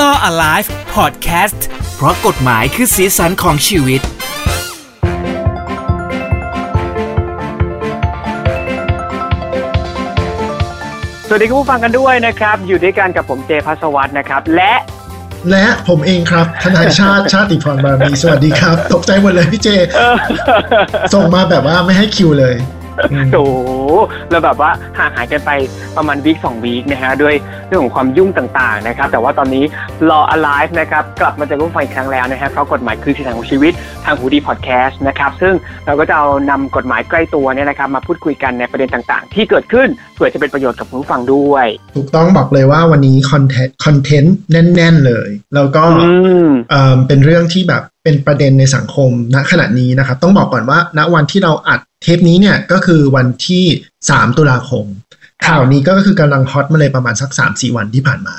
Law Alive Podcast เพราะกฎหมายคือสีสันของชีวิต สวัสดีคุณผู้ฟังกันด้วยนะครับ อยู่ด้วยกันกับผมเจพัสวัตนะครับ และและผมเองครับทนายชาติชาติพรบารมีสวัสดีครับ ตกใจหมดเลยพี่เจ ส่งมาแบบว่าไม่ให้คิวเลยอืม โอ้โหเราแบบว่าห่างหายกันไปประมาณ week สอง week นะฮะด้วยเรื่องของความยุ่งต่างๆนะครับ แต่ว่าตอนนี้ Law Alive นะครับกลับมาเจอผู้ฟังอีกครั้งแล้วนะฮะเพราะกฎหมายคือสีสันของชีวิตทางฮูดีพอดแคสต์นะครับ ซึ่งเราก็จะเอานำกฎหมายใกล้ตัวเนี่ยนะครับ มาพูดคุยกันในประเด็นต่างๆ ที่เกิดขึ้นเพื่อจะเป็นประโยชน์กับผู้ฟังด้วย ถูกต้องบอกเลยว่าวันนี้ content content แน่น ๆ เลย แล้วก็อืมเอ่อเป็นเรื่องที่แบบเป็นประเด็นในสังคมณขณะนี้นะครับ ต้องบอกก่อนว่าณวันที่เราอัด เทปนี้เนี่ยก็คือวันที่ 3 ตุลาคม ข่าวนี้ก็คือกำลังฮอตมาเลยประมาณสัก 3-4 วันที่ผ่านมา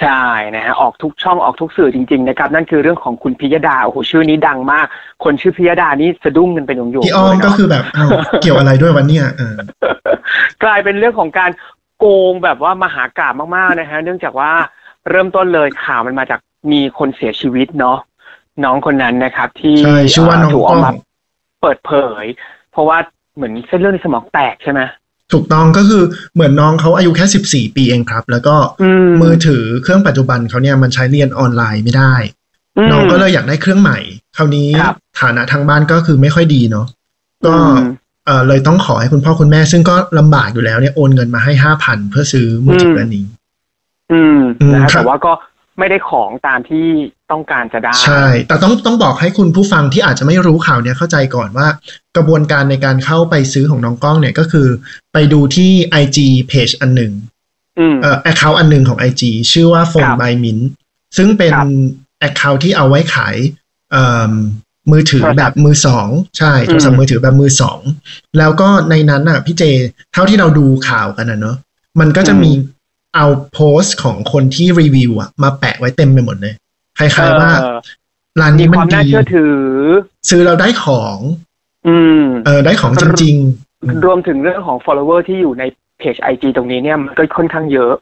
ใช่นะฮะออกทุกช่องออกทุกสื่อจริงๆนะครับ นั่นคือเรื่องของคุณพิยดาโอ้โหชื่อนี้ดังมาก คนชื่อพิยดานี่สะดุ้งกันเป็นหยงๆพี่อ้อมเลยเนะก็คือแบบเอาเกี่ยวอะไรด้วยวันเนี้ยเออกลายเป็นเรื่องของการโกงแบบว่ามหากราบมากๆนะฮะเนื่องจากว่าเริ่มต้นเลยข่าวมันมาจากมีคนเสียชีวิตเนาะน้องคนนั้นนะครับ ที่ใช่ชื่อว่าน้องถูกกเอล้อกองมาเปิดเผย เพราะว่าเหมือนเส้นเลือดในสมองแตกใช่ไหมถูกต้องก็คือเหมือนน้องเขาอายุแค่14ปีเองครับ แล้วก็อืมมือถือเครื่องปัจจุบันเขาเนี่ยมันใช้เรียนออนไลน์ไม่ได้มน้องก็เลยอยากได้เครื่องใหม่ คราวนี้ครับฐานะทางบ้านก็คือไม่ค่อยดีเนาะก็อืมเออเลยต้องขอให้คุณพ่อคุณแม่ ซึ่งก็ลำบากอยู่แล้วเนี่ยโอนเงินมาให้ห้าพันเพื่อซื้อมือถืออันนี้ อืมอืมนะฮะครับแต่ว่าก็ ไม่ได้ของตามที่ต้องการจะได้ ใช่ แต่ต้องต้องบอกให้คุณผู้ฟังที่อาจจะไม่รู้ข่าวเนี่ยเข้าใจก่อนว่า กระบวนการในการเข้าไปซื้อของน้องกล้องเนี่ยก็คือ ไปดูที่ IG page อันหนึ่งอืมเอ่อ account อันหนึ่งของ IG ชื่อว่า Phone ครับ by Mint ซึ่งเป็นครับ account ที่เอาไว้ขายเอิ่มมือถือโทรศัพท์แบบมือสองใช่โทรศัพอืท์มมือถือแบบมือสองแล้วก็ในนั้นน่ะพี่เจ เท่าที่เราดูข่าวกันนะเนอะมันก็จะมี เอาโพสต์ของคนที่รีวิวอะมาแปะไว้เต็มไปหมดเลยคล้ายๆว่าเออร้านมีนี้คมันวามดีน่าเชื่อถือซื้อเราได้ของ อืม เออได้ของจริงรวมถึงเรื่องของ follower ที่อยู่ในเพจ IG ตรงนี้เนี่ยมันก็ค่อนข้างเยอะ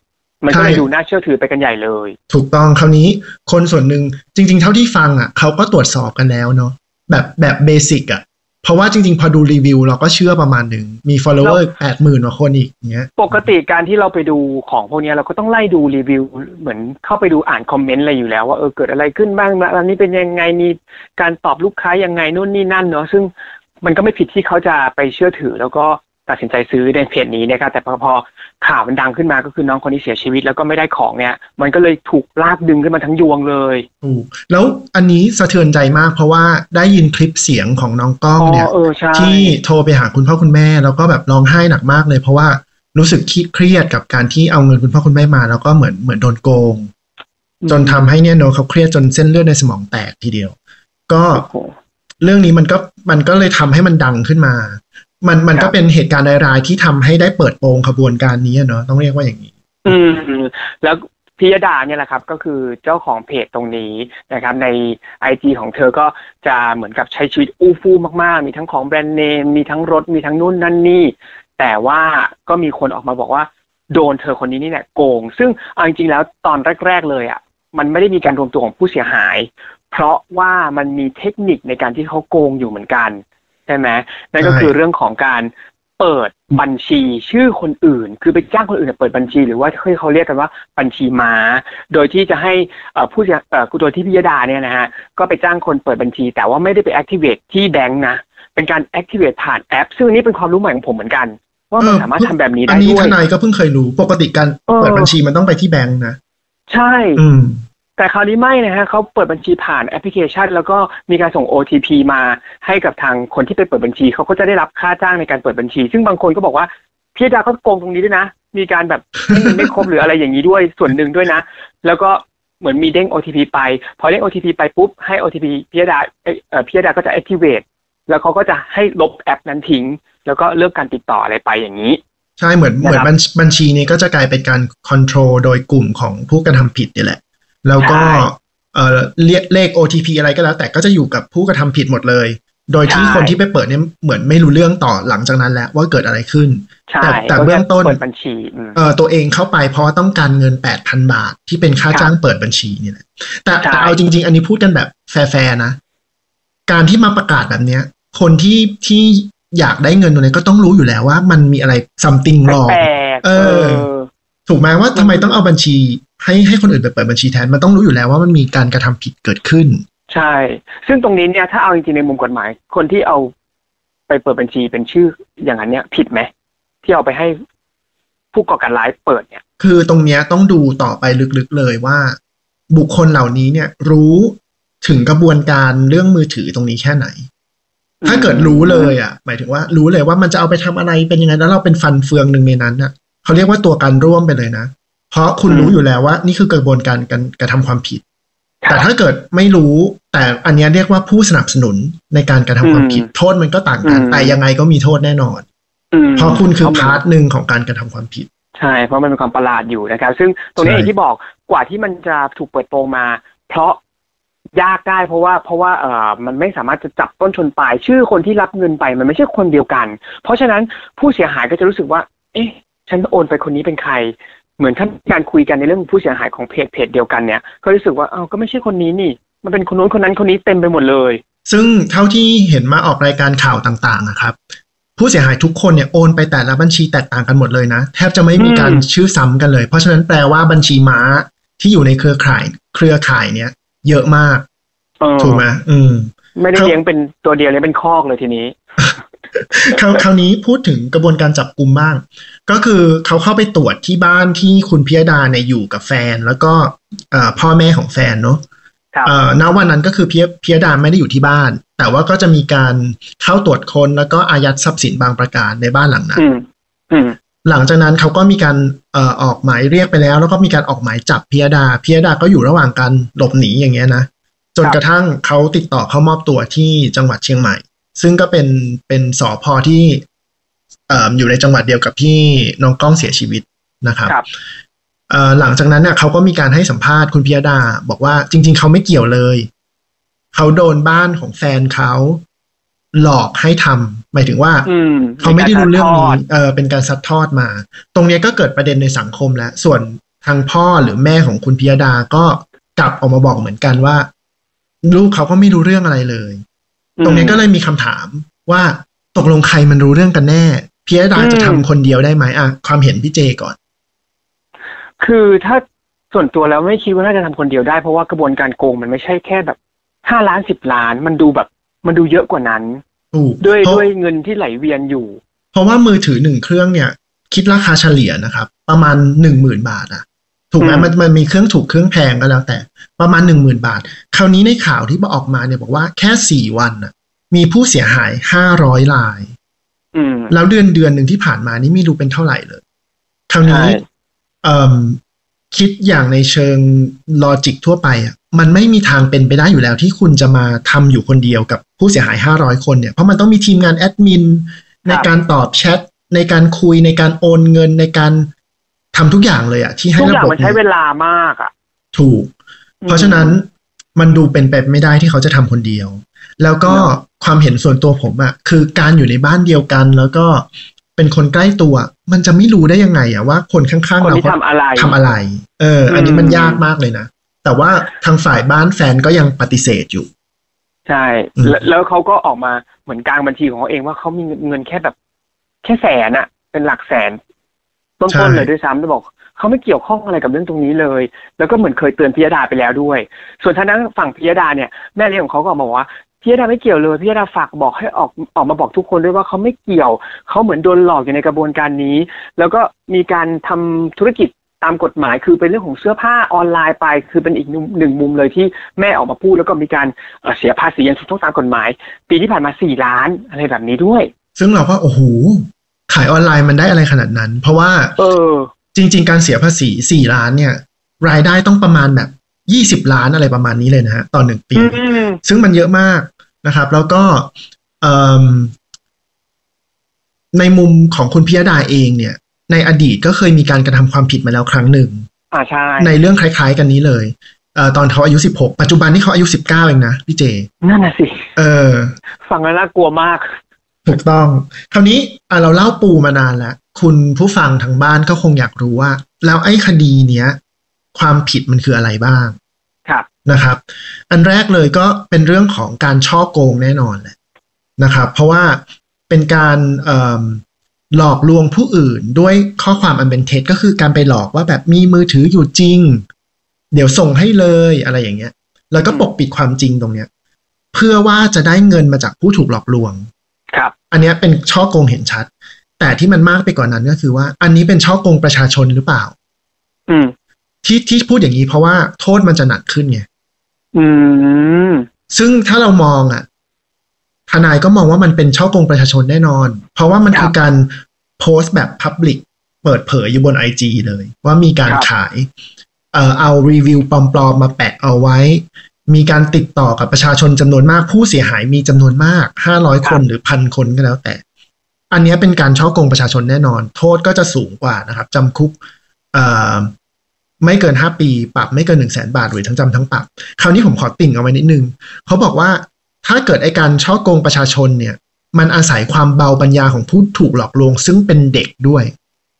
มันก็เลยใช่ดูน่าเชื่อถือไปกันใหญ่เลยๆถูกต้องคราวนี้คนส่วนหนึ่งจริง ๆ เท่าที่ฟังอะเขาก็ตรวจสอบกันแล้วเนาะแบบแบบเบสิกอะ เพราะว่าจริงๆ พอดูรีวิวเราก็เชื่อประมาณหนึ่งมี follower แปดหมื่นกว่าคนอีกอย่างเงี้ยปกติการที่เราไปดูของพวกเนี้ยเราก็ต้องไล่ดูรีวิว เหมือนเข้าไปดูอ่านคอมเมนต์อะไรอยู่แล้วว่าเออเกิดอะไรขึ้นบ้างร้านนี้เป็นยังไงมีการตอบลูกค้ายังไงนู่นนี่นั่นเนาะซึ่งมันก็ไม่ผิดที่เขาจะไปเชื่อถือแล้วก็ ตัดสินใจซื้อในเพจนี้นะครับแต่พอพอข่าวมันดังขึ้นมาก็คือน้องคนที่เสียชีวิตแล้วก็ไม่ได้ของเนี่ย มันก็เลยถูกลากดึงขึ้นมาทั้งยวงเลยถูกแล้วอันนี้สะเทือนใจมากเพราะว่าได้ยินคลิปเสียงของน้องกล้องเนี่ยเออใช่ที่โทรไปหาคุณพ่อคุณแม่ แล้วก็แบบร้องไห้หนักมากเลยเพราะว่ารู้สึกเครียดกับการที่เอาเงินคุณพ่อคุณแม่มา แล้วก็เหมือนเหมือนโดนโกง จนทำให้เนี่ยโนเขาเครียดจนเส้นเลือดในสมองแตกทีเดียว ก็โอ้โหเรื่องนี้มันก็มันก็เลยทำให้มันดังขึ้นมา มันมันครัก็บเป็นเหตุการณ์รายๆที่ทำให้ได้เปิดโปงขบวนการนี้อะเนาะต้องเรียกว่าอย่างนี้ อืมแล้วพิยดาเนี่ยแหละครับก็คือเจ้าของเพจตรงนี้นะครับในไอจของเธอก็จะเหมือนกับใช้ชีวิตอู้ฟู่มากๆ มีทั้งของแบรนด์เนม มีทั้งรถมีทั้งนู่นนั่นนี่ แต่ว่าก็มีคนออกมาบอกว่าโดนเธอคนนี้นี่แหละโกง ซึ่งเอาจริงๆแล้วตอนแรก ๆ เลยอะมันไม่ได้มีการรวมตัวของผู้เสียหาย เพราะว่ามันมีเทคนิคในการที่เขาโกงอยู่เหมือนกันใช่ไหมนั่นก็ใช่คือเรื่องของการเปิดบัญชีชื่อคนอื่น คือไปจ้างคนอื่นเปิดบัญชี หรือว่าที่เขาเรียกกันว่าบัญชีม้า โดยที่จะให้เอ่อผู้เสียเอ่อโดยที่พิยดาเนี่ยนะฮะก็ไปจ้างคนเปิดบัญชี แต่ว่าไม่ได้ไป activate ที่แบงค์นะ เป็นการ activate ผ่านแอป ซึ่งอันนี่เป็นความรู้ใหม่ของผมเหมือนกัน ว่ามันเออสามารถทำแบบนี้อัได้นนี้ด้วทยนายก็เพิ่งเคยรู้ปกติการเออเปิดบัญชีมันต้องไปที่แบงค์นะใช่อืม แต่คราวนี้ไม่นะฮะเขาเปิดบัญชีผ่านแอปพลิเคชัน แล้วก็มีการส่ง OTP มาให้กับทางคนที่ไปเปิดบัญชีเขาก็จะได้รับค่าจ้างในการเปิดบัญชี ซึ่งบางคนก็บอกว่าพี่ดาก็โกงตรงนี้ด้วยนะ มีการแบบไม่ครบหรืออะไรอย่างนี้ด้วยส่วนหนึ่งด้วยนะ แล้วก็เหมือนมีเด้ง OTP ไป พอเด้ง OTP ไปปุ๊บให้ OTP พิยดาเอ่อพิยดาก็จะ activate แล้วเขาก็จะให้ลบแอปนั้นทิ้ง แล้วก็เลิกการติดต่ออะไรไปอย่างนี้ ใช่เหมือนเหมือนบัญชีนี้ก็จะกลายเป็นการคอนโทรลโดยกลุ่มของผู้กระทำผิดนี่แหละ แล้วก็ใช่เอ่อเรียกเลข OTP อะไรก็แล้ว แต่ก็จะอยู่กับผู้กระทำผิดหมดเลย โดยที่ใช่คนที่ไปเปิดเนี่ยเหมือนไม่รู้เรื่องต่อหลังจากนั้นแล้วว่าเกิดอะไรขึ้นใช่แต่แต่เบื้องต้นเปิดบัญชีอืมเออตัวเองเข้าไปเพราะว่าต้องการเงินแปดพันบาทที่เป็นค่าครับจ้างเปิดบัญชีนี่แหละแต่ใช่แต่เอาจริง ๆ อันนี้พูดกันแบบแฟร์ๆนะ การที่มาประกาศแบบเนี้ย คนที่ที่อยากได้เงินตรงนี้ก็ต้องรู้อยู่แล้วว่ามันมีอะไร something แป wrong ลกๆเออ ถูกไหมว่าทำไมต้องเอาบัญชี ให้ให้คนอื่นไปเปิดบัญชีแทนมันต้องรู้อยู่แล้วว่ามันมีการกระทำผิดเกิดขึ้น ใช่ ซึ่งตรงนี้เนี่ยถ้าเอาจริงๆในมุมกฎหมาย คนที่เอาไปเปิดบัญชีเป็นชื่ออย่างนั้นเนี่ย ผิดไหมที่เอาไปให้ผู้ก่อการร้ายเปิดเนี่ย คือตรงเนี้ยต้องดูต่อไปลึกๆเลยว่า บุคคลเหล่านี้เนี่ย รู้ถึงกระบวนการเรื่องมือถือตรงนี้แค่ไหน ถ้าเกิดรู้เลยอะ หมายถึงว่า รู้เลยว่ามันจะเอาไปทำอะไรเป็นยังไงแล้วเราเป็นฟันเฟืองหนึ่งในนั้นอะ เขาเรียกว่าตัวการร่วมไปเลยนะ เพราะคุณอืมรู้อยู่แล้วว่า นี่คือกระบวนการการกระทำความผิดครับแต่ถ้าเกิดไม่รู้แต่อันเนี้ยเรียกว่าผู้สนับสนุนในการกระทำความผิดอืมโทษมันก็ต่างกันอืมแต่ยังไงก็มีโทษแน่นอนอืมเพราะคุณคือเพราะมัน part หนึ่งของการกระทำความผิดใช่เพราะมันเป็นความประหลาดอยู่นะครับ ซึ่งตรงนี้ใช่อย่างที่บอกว่าที่มันจะถูกเปิดโปงมา เพราะยากได้เพราะว่าเพราะว่าเอ่อมันไม่สามารถจะจับต้นชนปลายชื่อคนที่รับเงินไป มันไม่ใช่คนเดียวกัน เพราะฉะนั้นผู้เสียหายก็จะรู้สึกว่า เอ๊ะ ฉันโอนไปคนนี้เป็นใคร เหมือนท่านการคุยกันในเรื่องผู้เสียหายของเพจเพจเดียวกันเนี่ย ก็รู้สึกว่าเอ้าก็ไม่ใช่คนนี้นี่ มันเป็นคนนู้นคนนั้นคนนี้เต็มไปหมดเลย ซึ่งเท่าที่เห็นมาออกรายการข่าวต่างๆนะครับ ผู้เสียหายทุกคนเนี่ยโอนไปแต่ละบัญชีแตกต่างกันหมดเลยนะ แทบจะไม่มีการอืมชื่อซ้ำกันเลย เพราะฉะนั้นแปลว่าบัญชีม้าที่อยู่ในเครือข่าย เครือข่ายเนี่ย เยอะมากเออถูกไหมอืม ไม่ได้ครับเลี้ยงเป็นตัวเดียวเลยเป็นคอกเลยทีนี้ คราวคราวนี้พูดถึงกระบวนการจับกลุ่มบ้าง ก็คือเขาเข้าไปตรวจที่บ้านที่คุณพิยดาเนี่ยอยู่กับแฟน แล้วก็เอ่อพ่อแม่ของแฟนเนาะครับเอ่อณวันนั้นก็คือพิยพิยดาไม่ได้อยู่ที่บ้าน แต่ว่าก็จะมีการเข้าตรวจค้นแล้วก็อายัดทรัพย์สินบางประการในบ้านหลังนั้นอืมอืมหลังจากนั้นเขาก็มีการเอ่อออกหมายเรียกไปแล้ว แล้วก็มีการออกหมายจับพิยดาพิยดาก็อยู่ระหว่างการหลบหนีอย่างเงี้ยนะจนครับกระทั่งเขาติดต่อเข้ามอบตัวที่จังหวัดเชียงใหม่ ซึ่งก็เป็นเป็นสอพอที่เอ่ออยู่ในจังหวัดเดียวกับที่น้องกล้องเสียชีวิตนะครับครับเอ่อหลังจากนั้นเนี่ยเขาก็มีการให้สัมภาษณ์คุณพิยดา บอกว่าจริง ๆ เขาไม่เกี่ยวเลย เขาโดนบ้านของแฟนเขาหลอกให้ทำหมายถึงว่าอืมเขาไม่ได้รู้เรื่องมีนี้กาซัดทดเออเป็นการซัดทอดมา ตรงเนี้ยก็เกิดประเด็นในสังคมแล้ว ส่วนทางพ่อหรือแม่ของคุณพิยดาก็กลับออกมาบอกเหมือนกันว่า ลูกเขาก็ไม่รู้เรื่องอะไรเลย ตรงนี้ก็เลยมีคำถามว่าตกลงใครมันรู้เรื่องกันแน่พิยดาจะทำคนเดียวได้ไหมอะความเห็นพี่เจก่อน คือถ้าส่วนตัวแล้วไม่คิดว่าน่าจะทำคนเดียวได้เพราะว่ากระบวนการโกงมันไม่ใช่แค่แบบห้าล้านสิบล้านมันดูแบบ มันดูเยอะกว่านั้นถูกด้วยเพราะด้วยเงินที่ไหลเวียนอยู่ เพราะว่ามือถือหนึ่งเครื่องเนี่ย คิดราคาเฉลี่ยนะครับ ประมาณหนึ่งหมื่นบาทอะ ถูกไหมอืมมันมันมีเครื่องถูกเครื่องแพงก็แล้วแต่ ประมาณหนึ่งหมื่นบาท คราวนี้ในข่าวที่ออกมาเนี่ยบอกว่าแค่สี่วันอะมีผู้เสียหายห้าร้อยรายอืมแล้วเดือนเดือนหนึ่งที่ผ่านมานี่ไม่รู้เป็นเท่าไหร่เลย คราวนี้ใช่เอ่มคิดอย่างในเชิงลอจิกทั่วไปอะมันไม่มีทางเป็นไปได้อยู่แล้วที่คุณจะมาทำอยู่คนเดียวกับผู้เสียหายห้าร้อยคนเนี่ยเพราะมันต้องมีทีมงานแอดมินในการตอบแชทในการคุยในการโอนเงินในการ ทำทุกอย่างเลยอะที่ให้ทุกระอย่างบบมันใช้เวลามากอะถูก เพราะฉะนั้นมันดูเป็นไปไม่ได้ที่เขาจะทำคนเดียว แล้วก็ความเห็นส่วนตัวผมอะคือการอยู่ในบ้านเดียวกัน แล้วก็เป็นคนใกล้ตัว มันจะไม่รู้ได้ยังไงอะว่าคนข้างๆคนเราที่ทำอะไรทำอะไร เออ อันนี้มันอืมยากมากเลยนะแต่ว่าทางฝ่ายบ้านแฟนก็ยังปฏิเสธอยู่ ใช่อืมแล้วแล้วเขาก็ออกมาเหมือนกลางบัญชีของเขาเองว่าเขามีเงินแค่แบบ แค่แสนอะเป็นหลักแสน ต้นๆเลยด้วยซ้ำแล้วบอกเขาไม่เกี่ยวข้องอะไรกับเรื่องตรงนี้เลย แล้วก็เหมือนเคยเตือนพิยดาไปแล้วด้วย ส่วนทางด้านฝั่งพิยดาเนี่ยแม่เลี้ยงของเขาก็ออกมาบอกว่าพิยดาไม่เกี่ยวเลยพิยดาฝากบอกให้ออกออกมาบอกทุกคนด้วยว่าเขาไม่เกี่ยวเขาเหมือนโดนหลอกอยู่ในกระบวนการนี้ แล้วก็มีการทำธุรกิจตามกฎหมายคือเป็นเรื่องของเสื้อผ้าออนไลน์ไป คือเป็นอีกหนึ่งหนึ่งมุมเลยที่แม่ออกมาพูดแล้วก็มีการเอ่อเสียภาษีอย่างถูกต้องตามกฎหมาย ปีที่ผ่านมาสี่ล้านอะไรแบบนี้ด้วย ซึ่งเราก็โอ้โห ขายออนไลน์มันได้อะไรขนาดนั้น เพราะว่าเออ จริง ๆ การเสียภาษีสี่ล้านเนี่ย รายได้ต้องประมาณแบบยี่สิบล้านอะไรประมาณนี้เลยนะฮะต่อหนึ่งปีอืมซึ่งมันเยอะมากนะครับ แล้วก็เอิ่มในมุมของคุณพิยดาเองเนี่ย ในอดีตก็เคยมีการกระทำความผิดมาแล้วครั้งหนึ่งอ่าใช่ในเรื่องคล้าย ๆ กันนี้เลยเอ่อตอนเขาอายุสิบหกปัจจุบันที่เขาอายุสิบเก้าเองนะพี่เจ นั่นน่ะสิ เออ ฟังแล้วน่ากลัวมาก ถูกต้อง คราวนี้อะเราเล่าปูมานานแล้ว คุณผู้ฟังทางบ้านก็คงอยากรู้ว่า แล้วไอ้คดีเนี้ย ความผิดมันคืออะไรบ้าง ครับนะครับ อันแรกเลยก็เป็นเรื่องของการช่อโกงแน่นอนแหละนะครับ เพราะว่าเป็นการเอิ่มหลอกลวงผู้อื่นด้วยข้อความอันเป็นเท็จก็คือการไปหลอกว่าแบบมีมือถืออยู่จริง เดี๋ยวส่งให้เลยอะไรอย่างเงี้ย แล้วก็ปกปิดความจริงตรงเนี้ย เพื่อว่าจะได้เงินมาจากผู้ถูกหลอกลวงครับ อันเนี้ยเป็นช่อโกงเห็นชัด แต่ที่มันมากไปกว่านนั้นก็คือว่า อันนี้เป็นช่อโกงประชาชนหรือเปล่า อืม ที่ที่พูดอย่างนี้เพราะว่าโทษมันจะหนักขึ้นไงอืม ซึ่งถ้าเรามองอะ ทนายก็มองว่ามันเป็นช่อโกงประชาชนแน่นอน เพราะว่ามันครับคือการโพสต์แบบ Public เปิดเผยอยู่บน IG เลย ว่ามีการครับขาย เอ่อเอารีวิวปลอมๆมาแปะเอาไว้ มีการติดต่อกับประชาชนจำนวนมาก ผู้เสียหายมีจำนวนมากห้าร้อยคนหรือพันคนก็แล้วแต่ อันเนี้ยเป็นการช่อโกงประชาชนแน่นอน โทษก็จะสูงกว่านะครับจำคุกเอ่อไม่เกินห้าปี ปรับไม่เกินหนึ่งแสนบาทหรือทั้งจำทั้งปรับ คราวนี้ผมขอติ่งเอาไว้นิดนึงเขาบอกว่าถ้าเกิดไอการช่อโกงประชาชนเนี่ย มันอาศัยความเบาปัญญาของผู้ถูกหลอกลวง ซึ่งเป็นเด็กด้วย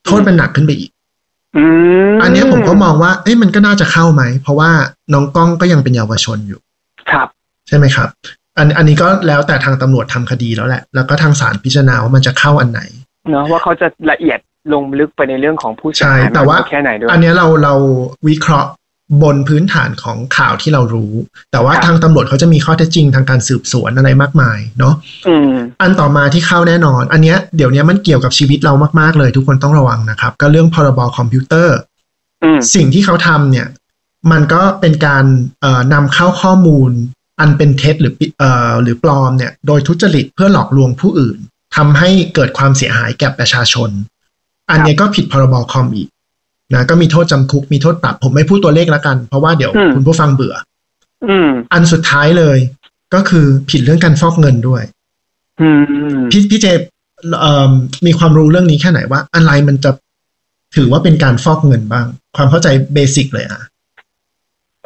โทษมันหนักขึ้นไปอีก อืมอันเนี้ยผมก็มองว่าเอ้ยมันก็น่าจะเข้าไหม เพราะว่าน้องก้องก็ยังเป็นเยาวชนอยู่ ครับ ใช่ไหมครับ อันอันนี้ก็แล้วแต่ทางตำรวจทำคดีแล้วแหละ แล้วก็ทางศาลพิจารณาว่ามันจะเข้าอันไหน เนาะว่าเขาจะละเอียดลงลึกไปในเรื่องของผู้เสียใช่หายแต่ว่ามกน้อยแค่ไหนด้วย อันเนี้ยเราเราวิเคราะห์ บนพื้นฐานของข่าวที่เรารู้ แต่ว่าครับทางตำรวจเขาจะมีข้อเท็จจริงทางการสืบสวนอะไรมากมายเนาะอืมอันต่อมาที่เข้าแน่นอน อันเนี้ยเดี๋ยวนี้มันเกี่ยวกับชีวิตเรามากๆเลย ทุกคนต้องระวังนะครับ ก็เรื่องพรบคอมพิวเตอร์อืมสิ่งที่เขาทำเนี่ย มันก็เป็นการเอ่อนำเข้าข้อมูล อันเป็นเท็จหรือปิเอ่อหรือปลอมเนี่ย โดยทุจริตเพื่อหลอกลวงผู้อื่นทำให้เกิดความเสียหายแก่ประชาชน อันเนี้ยก็ผิดพรบคอมอีก นะก็มีโทษจำคุกมีโทษปรับ ผมไม่พูดตัวเลขแล้วกัน เพราะว่าเดี๋ยวอืมคุณผู้ฟังเบื่ออืมอันสุดท้ายเลย ก็คือผิดเรื่องการฟอกเงินด้วยอืมพี่พี่เจเอ่อมีความรู้เรื่องนี้แค่ไหนว่าอะไรมันจะถือว่าเป็นการฟอกเงินบ้าง ความเข้าใจเบสิกเลยอะ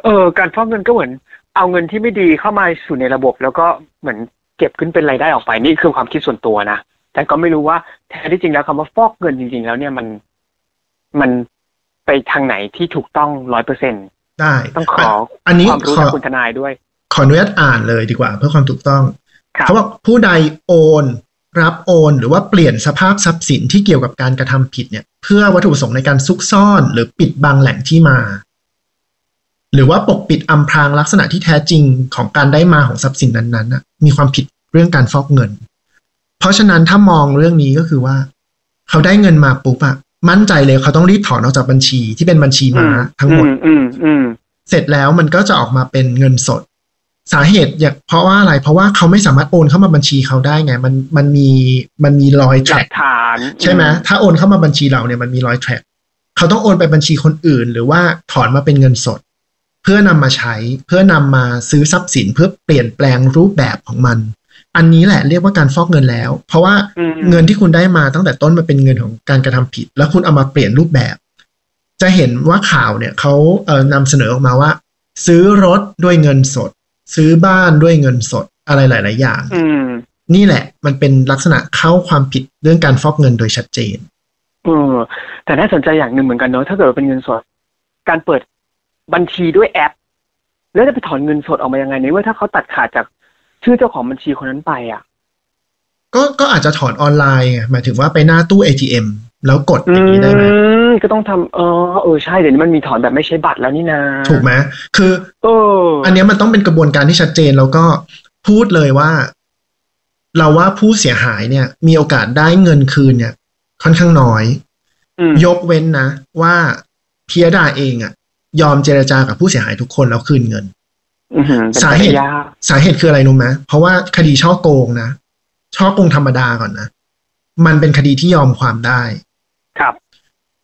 เออการฟอกเงินก็เหมือน เอาเงินที่ไม่ดีเข้ามาสู่ในระบบ แล้วก็เหมือนเก็บขึ้นเป็นรายได้ออกไปนี่คือความคิดส่วนตัวนะแต่ก็ไม่รู้ว่าแท้ที่จริงแล้วคำว่าฟอกเงินจริง ๆ แล้วเนี่ยมันมัน ไปทางไหนที่ถูกต้องร้อยเปอร์เซ็นได้ ต้องขออันนี้ความรู้ขอจากคุณทนายด้วย ขออนุญาตอ่านเลยดีกว่า เพื่อความถูกต้องครับเขาบอกผู้ใดโอน รับโอน หรือว่าเปลี่ยนสภาพทรัพย์สินที่เกี่ยวกับการกระทำผิดเนี่ย เพื่อวัตถุประสงค์ในการซุกซ่อน หรือปิดบังแหล่งที่มา หรือว่าปกปิดอำพรางลักษณะที่แท้จริงของการได้มาของทรัพย์สินนั้นๆน่ะมีความผิดเรื่องการฟอกเงิน เพราะฉะนั้นถ้ามองเรื่องนี้ก็คือว่า เขาได้เงินมาปุ๊บอะ มั่นใจเลยเขาต้องรีบถอนออกจากบัญชีที่เป็นบัญชีม้าทั้งหมดอืมอืมอืมเสร็จแล้วมันก็จะออกมาเป็นเงินสด สาเหตุอยากเพราะว่าอะไร เพราะว่าเขาไม่สามารถโอนเข้ามาบัญชีเขาได้ไง มันมันมีมันมีรอยแทหลัร็กกฐานใช่ไหมถ้าโอนเข้ามาบัญชีเราเนี่ยมันมีรอยแทร็กเขาต้องโอนไปบัญชีคนอื่น หรือว่าถอนมาเป็นเงินสด เพื่อนำมาใช้เพื่อนำมาซื้อทรัพย์สินเพื่อเปลี่ยนแปลงรูปแบบของมัน อันนี้แหละเรียกว่าการฟอกเงินแล้ว เพราะว่าอืมเงินที่คุณได้มาตั้งแต่ต้นมันเป็นเงินของการกระทำผิด แล้วคุณเอามาเปลี่ยนรูปแบบ จะเห็นว่าข่าวเนี่ยเขาเอ่อนำเสนอออกมาว่า ซื้อรถด้วยเงินสด ซื้อบ้านด้วยเงินสดอะไรหลาย ๆ อย่างอืมนี่แหละ มันเป็นลักษณะเข้าความผิดเรื่องการฟอกเงินโดยชัดเจนเออแต่น่าสนใจอย่างหนึ่งเหมือนกันเนอะถ้าเกิดว่าเป็นเงินสด การเปิดบัญชีด้วยแอป แล้วจะไปถอนเงินสดออกมายังไงในเมื่อถ้าเขาตัดขาดจาก ชื่อเจ้าของบัญชีคนนั้นไปอะ ก็ก็อาจจะถอนออนไลน์ไงหมายถึงว่าไปหน้าตู้ ATM แล้วกดอย่างนี้ได้ไหมอืมก็ต้องทำเออเออใช่เดี๋ยวนี้มันมีถอนแบบไม่ใช้บัตรแล้วนี่นาถูกไหมคือเอออันเนี้ยมันต้องเป็นกระบวนการที่ชัดเจนแล้วก็พูดเลยว่า เราว่าผู้เสียหายเนี่ย มีโอกาสได้เงินคืนเนี่ย ค่อนข้างน้อยอืมยกเว้นนะ ว่าพิยดาเองอะยอมเจรจากับผู้เสียหายทุกคนแล้วคืนเงินอือหือเป็น สาไปเหได้ตุยากสาเหตุคืออะไรรู้ไหมเพราะว่าคดีช่อโกงนะช่อโกงธรรมดาก่อนนะมันเป็นคดีที่ยอมความได้ ครับ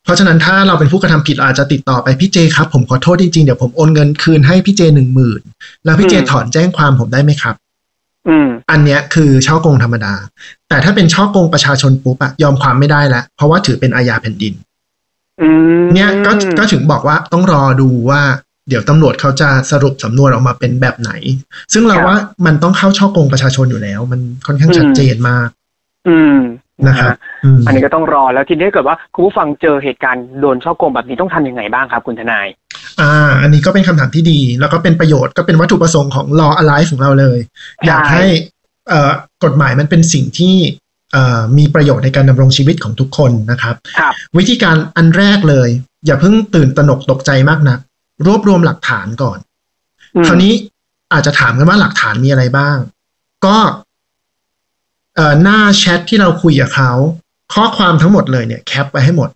เพราะฉะนั้นถ้าเราเป็นผู้กระทำผิดเราอาจจะติดต่อไปพี่เจครับ ผมขอโทษจริงๆเดี๋ยวผมโอนเงินคืนให้พี่เจหนึ่งหมื่นแล้วพี่เจอืมถอนแจ้งความผมได้ไหมครับ อืม อันเนี้ยคือช่อโกงธรรมดา แต่ถ้าเป็นช่อโกงประชาชนปุ๊บอะยอมความไม่ได้แล้วเพราะว่าถือเป็นอาญาแผ่นดินอืมเนี่ยก็ก็ถึงบอกว่าต้องรอดูว่า เดี๋ยวตำรวจเขาจะสรุปสำนวนออกมาเป็นแบบไหน ซึ่งเราว่ามันต้องเข้าช่อโกงประชาชนอยู่แล้ว มันค่อนข้างชัดเจนมาก อืมนะครับฮอืมอันนี้ก็ต้องรอแล้วทีนี้ถ้าเกิดว่าคุณผู้ฟังเจอเหตุการณ์โดนช่อโกงแบบนี้ต้องทำยังไงบ้างครับ คุณทนาย อ่า อันนี้ก็เป็นคำถามที่ดี แล้วก็เป็นประโยชน์ก็เป็นวัตถุประสงค์ของ law alive ของเราเลยใช่อยากให้เอ่อกฎหมายมันเป็นสิ่งที่เอ่อมีประโยชน์ในการดำรงชีวิตของทุกคนนะครับครับวิธีการอันแรกเลย อย่าเพิ่งตื่นตระหนกตกใจมากนัก รวบรวมหลักฐานก่อนอืมคราวนี้อาจจะถามกันว่าหลักฐานมีอะไรบ้าง ก็เอ่อหน้าแชทที่เราคุยกับเขาข้อความทั้งหมดเลยเนี่ยแคปไว้ให้หมด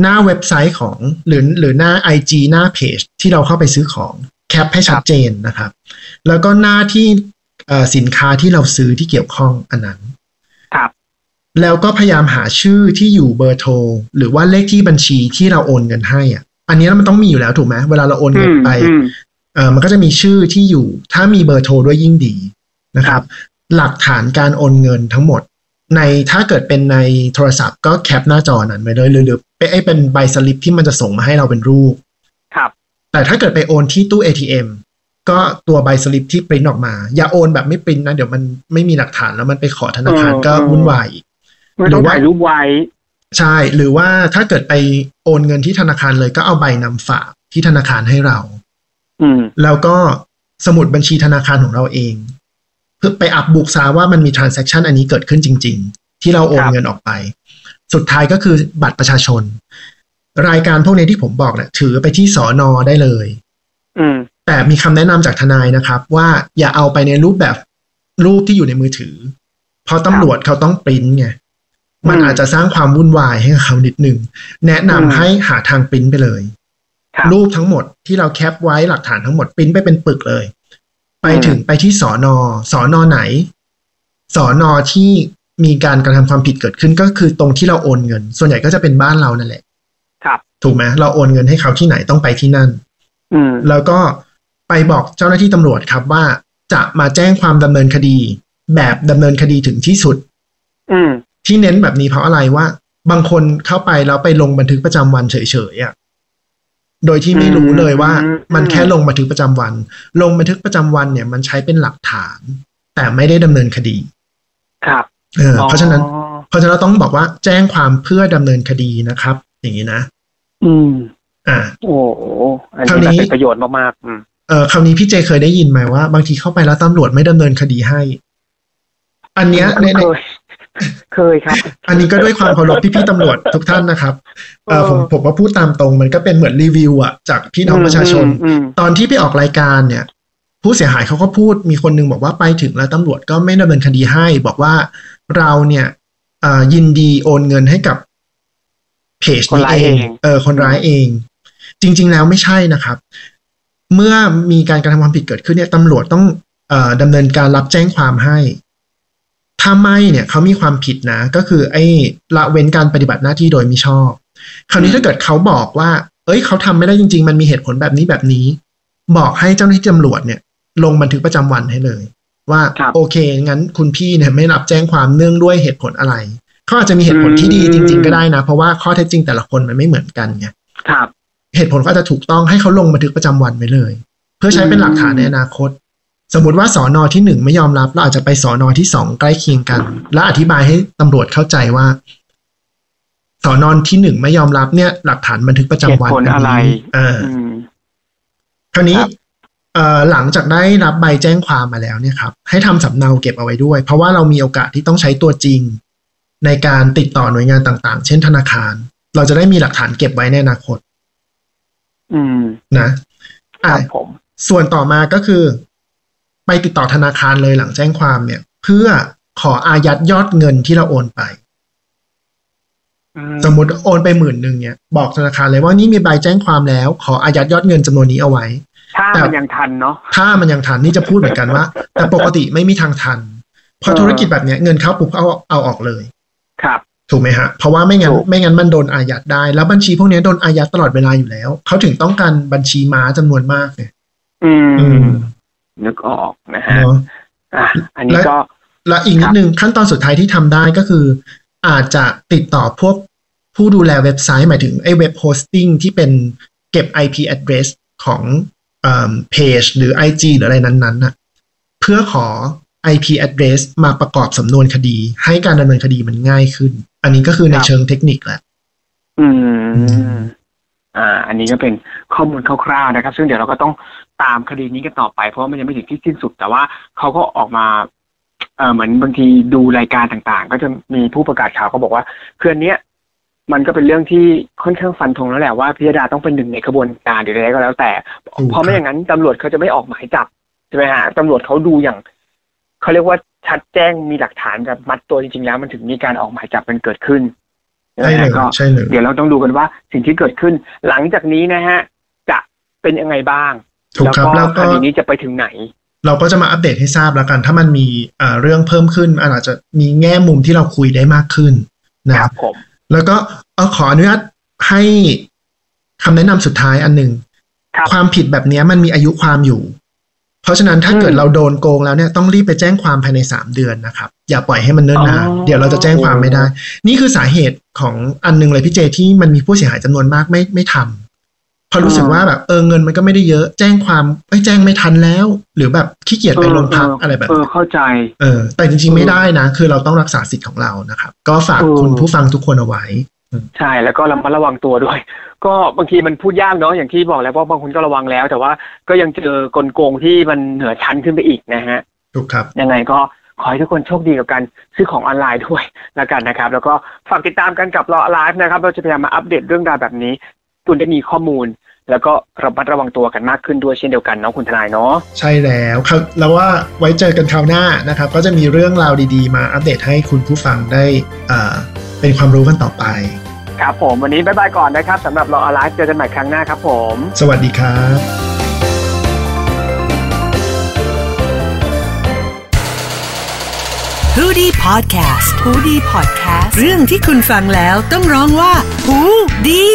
หน้าเว็บไซต์ของหรือหรือหน้า IG หน้าเพจที่เราเข้าไปซื้อของแคปให้ชัดเจนนะครับ แล้วก็หน้าที่เอ่อสินค้าที่เราซื้อที่เกี่ยวข้องอันนั้น ครับ แล้วก็พยายามหาชื่อที่อยู่เบอร์โทร หรือว่าเลขที่บัญชีที่เราโอนเงินให้อะ อันนี้มันต้องมีอยู่แล้วถูกไหมเวลาเราโอนอืเงินมไปอืมเออมันก็จะมีชื่อที่อยู่ ถ้ามีเบอร์โทรด้วยยิ่งดีนะครับ หลักฐานการโอนเงินทั้งหมด ในถ้าเกิดเป็นในโทรศัพท์ก็แคปหน้าจอนั้นไว้เลยหรือหรือเป็นไอ้เป็นใบสลิปที่มันจะส่งมาให้เราเป็นรูป ครับ แต่ถ้าเกิดไปโอนที่ตู้ ATM ก็ตัวใบสลิปที่ปริ้นออกมา อย่าโอนแบบไม่ปริ้นนะ เดี๋ยวมันไม่มีหลักฐานแล้วมันไปขอธนาคารเออก็เออวุ่นวายอีกไม่ต้องถ่ายรูปไว้ ใช่ หรือว่าถ้าเกิดไปโอนเงินที่ธนาคารเลยก็เอาใบนำฝากที่ธนาคารให้เรา อืม แล้วก็สมุดบัญชีธนาคารของเราเอง เพื่อไปอัพบุกซาว่ามันมี transaction อันนี้เกิดขึ้นจริง ๆ ที่เราโอนครับเงินออกไป สุดท้ายก็คือบัตรประชาชน รายการพวกนี้ที่ผมบอกเนี่ยถือไปที่สอนอได้เลย อืม แต่มีคำแนะนำจากทนายนะครับ ว่าอย่าเอาไปในรูปแบบรูปที่อยู่ในมือถือ เพราะตำรวจเขาต้องปริ้นไง มันอืมอาจจะสร้างความวุ่นวายให้กับเขานิดนึง แนะนำอืมให้หาทางปริ้นไปเลยครับรูปทั้งหมดที่เราแคปไว้หลักฐานทั้งหมดปริ้นไปเป็นปึกเลย ไปอืมถึงไปที่สอนอสอนอไหนสอนอที่มีการกระทำความผิดเกิดขึ้นก็คือตรงที่เราโอนเงิน ส่วนใหญ่ก็จะเป็นบ้านเรานั่นแหละ ครับ ถูกไหมเราโอนเงินให้เขาที่ไหนต้องไปที่นั่น อืมแล้วก็ไปบอกเจ้าหน้าที่ตำรวจครับว่าจะมาแจ้งความดำเนินคดี แบบดำเนินคดีถึงที่สุด อืม ที่เน้นแบบนี้เพราะอะไรว่า บางคนเข้าไปแล้วไปลงบันทึกประจำวันเฉยๆอะโดยที่ไม่รู้เลยว่าอืมมันแค่ลงบันทึกประจำวัน ลงบันทึกประจำวันเนี่ย มันใช้เป็นหลักฐาน แต่ไม่ได้ดำเนินคดี ครับเออเพราะฉะนั้นอ๋อเพราะฉะนั้นเราต้องบอกว่าแจ้งความเพื่อดำเนินคดีนะครับ อย่างนี้นะ อืม อ่าโอ้โหอันคราวนี้นี้แบบเป็นประโยชน์มากๆอืมเออคราวนี้พี่เจเคยได้ยินไหมว่า บางทีเข้าไปแล้วตำรวจไม่ดำเนินคดีให้ อันเนี้ยในใน เคยครับ อันนี้ก็ด้วยความเคารพพี่ๆตำรวจทุกท่านนะครับผมผมว่าพูดตามตรงมันก็เป็นเหมือนรีวิวอะจากพี่น้องประชาชน ตอนที่ไปออกรายการเนี่ย ผู้เสียหายเขาก็พูดมีคนหนึงบอกว่าไปถึงแล้วตำรวจก็ไม่ดำเนินคดีให้ บอกว่าเราเนี่ยยินดีโอนเงินให้กับเพจนี้เองเออคนร้ายเอง จริง ๆ แล้วไม่ใช่นะครับ เมื่อมีการกระทำความผิดเกิดขึ้นเนี่ยตำรวจต้องอ่อดำเนินการรับแจ้งความให้ ถ้าไม่เนี่ยเขามีความผิดนะ ก็คือไอ้ละเว้นการปฏิบัติหน้าที่โดยมิชอบ คราวนี้ถ้าเกิดเขาบอกว่า เอ้ยเขาทำไม่ได้จริง ๆ มันมีเหตุผลแบบนี้แบบนี้ บอกให้เจ้าหน้าที่ตำรวจเนี่ย ลงบันทึกประจำวันให้เลย ว่าครับโอเคงั้นคุณพี่เนี่ยไม่รับแจ้งความเนื่องด้วยเหตุผลอะไรเขาอาจจะมีเหตุผลที่ดีจริง ๆ ก็ได้นะ เพราะว่าข้อเท็จจริงแต่ละคนมันไม่เหมือนกันไงครับ เหตุผลก็อาจจะถูกต้องให้เขาลงบันทึกประจำวันไว้เลย เพื่อใช้เป็นหลักฐานในอนาคต สมมติว่าสอนอที่หนึ่งไม่ยอมรับเราอาจจะไปสอนอที่สองใกล้เคียงกัน และอธิบายให้ตำรวจเข้าใจว่าสอนอที่หนึ่งไม่ยอมรับเนี่ย หลักฐานบันทึกประจำวันเหตุผลอะไรเอออืมคราวนี้ครับเอ่อหลังจากได้รับใบแจ้งความมาแล้วเนี่ยครับ ให้ทำสำเนาเก็บเอาไว้ด้วย เพราะว่าเรามีโอกาสที่ต้องใช้ตัวจริง ในการติดต่อหน่วยงานต่างๆ เช่นธนาคาร เราจะได้มีหลักฐานเก็บไว้ในอนาคต อืมนะคอะรับผมส่วนต่อมาก็คือ ไปติดต่อธนาคารเลยหลังแจ้งความเนี่ย เพื่อขออายัดยอดเงินที่เราโอนไปอืสมมติโอนไปหมื่นหนึ่งเนี่ยบอกธนาคารเลยว่านี่มีใบแจ้งความแล้ว ขออายัดยอดเงินจำนวนนี้เอาไว้ ถ้าแต่มันยังทันเนาะถ้ามันยังทันนี่จะพูดเหมือนกันว่า แต่ปกติไม่มีทางทัน เพราะเออธุรกิจแบบเนี้ยเงินเข้าปุ๊บเอาเอาออกเลย ครับ ถูกไหมฮะ เพราะว่าไม่งั้นถูกไม่งั้นมันโดนอายัดได้ แล้วบัญชีพวกเนี้ยโดนอายัดตลอดเวลาอยู่แล้ว เขาถึงต้องการบัญชีม้าจำนวนมากเนี่ยอือืมม นึกออกนะฮะเนาะอะอันนี้และก็และอีกนิดนึงขั้นตอนสุดท้ายที่ทำได้ก็คือ อาจจะติดต่อพวกผู้ดูแลเว็บไซต์หมายถึงไอ้ web hosting ที่เป็นเก็บ IP address ของเพจหรือ IG หรืออะไรนั้นๆน่ะเพื่อขอ IP address มาประกอบสำนวนคดี ให้การดำเนินคดีมันง่ายขึ้น อันนี้ก็คือในเชิงเทคนิคแหละอืม อันนี้ก็เป็นข้อมูลคร่าวๆนะครับ ซึ่งเดี๋ยวเราก็ต้องตามคดีนี้กันต่อไป เพราะว่ามันยังไม่ถึงที่สิ้นสุด แต่ว่าเขาก็ออกมาเออเหมือนบางทีดูรายการต่างๆ ก็จะมีผู้ประกาศข่าวเขาบอกว่าเคืออันเนี้ยมันก็เป็นเรื่องที่ค่อนข้างฟันธงแล้วแหละว่าพิยดาต้องเป็นหนึ่งในขบวนการหรืออะไรก็แล้วแต่เพราะไม่อย่างนั้นตำรวจเขาจะไม่ออกหมายจับใช่ไหมฮะตำรวจเขาดูอย่างเขาเรียกว่าชัดแจ้งมีหลักฐานแบบมัดตัวจริงๆแล้วมันถึงมีการออกหมายจับมันเกิดขึ้น ใช่เลยก็ใช่เลยเดี๋ยวเราต้องดูกันว่าสิ่งที่เกิดขึ้น หลังจากนี้นะฮะ จะเป็นยังไงบ้างถูกแล้วครับก็แล้วคก็ดีนี้จะไปถึงไหน เราก็จะมาอัปเดตให้ทราบแล้วกัน ถ้ามันมีอ่าเรื่องเพิ่มขึ้นมันอาจจะมีแง่มุมที่เราคุยได้มากขึ้นนะคครัรับบผมแล้วก็เอาขออนุญาตให้คำแนะนำสุดท้ายอันหนึ่งครับความผิดแบบเนี้ยมันมีอายุความอยู่ เพราะฉะนั้นถ้าเกิดอืมเราโดนโกงแล้วเนี่ยต้องรีบไปแจ้งความภายในสามเดือนนะครับ อย่าปล่อยให้มันเนิ่นนานอ๋อเดี๋ยวเราจะแจ้งความไม่ได้ นี่คือสาเหตุของอันหนึงเลยพี่เจที่มันมีผู้เสียหายจำนวนมากไม่ไม่ทำเพราะรู้สึกว่าแบบเออเงินมันก็ไม่ได้เยอะ แจ้งความเอ้ยแจ้งไม่ทันแล้ว หรือแบบขี้เกียจไปโรงพักอะไรแบบเอนี้อเข้าใจเออแต่จริงๆไม่ได้นะ คือเราต้องรักษาสิทธิ์ของเรานะครับ ก็ฝากเออคุณผู้ฟังทุกคนเอาไว้ ใช่แล้วก็ระมัดระวังตัวด้วย ก็บางทีมันพูดยากเนาะอย่างที่บอกแล้วว่าบางคนก็ระวังแล้ว แต่ว่าก็ยังเจอกลโกงที่มันเหนือชั้นขึ้นไปอีกนะฮะถูกครับยังไงก็ขอให้ทุกคนโชคดีกับการซื้อของออนไลน์ด้วยแล้วกันนะครับ แล้วก็ฝากติดตามกันกับ Law Alive นะครับ เราจะพยายามมาอัปเดตเรื่องราวแบบนี้คุณได้มีข้อมูล แล้วก็ระมัดระวังตัวกันมากขึ้นด้วยเช่นเดียวกันเนาะคุณทนายเนาะใช่แล้วครับแล้วว่าไว้เจอกันคราวหน้านะครับ ก็จะมีเรื่องราวดีๆ มาอัปเดตให้คุณผู้ฟังได้อ่า เป็นความรู้กันต่อไป ครับผมวันนี้บ๊ายบายก่อนนะครับสำหรับ Law Alive เจอกันใหม่ครั้งหน้าครับผม สวัสดีครับฮูดี้พอดแคสต์ฮูดี้พอดแคสต์เรื่องที่คุณฟังแล้วต้องร้องว่าฮูดี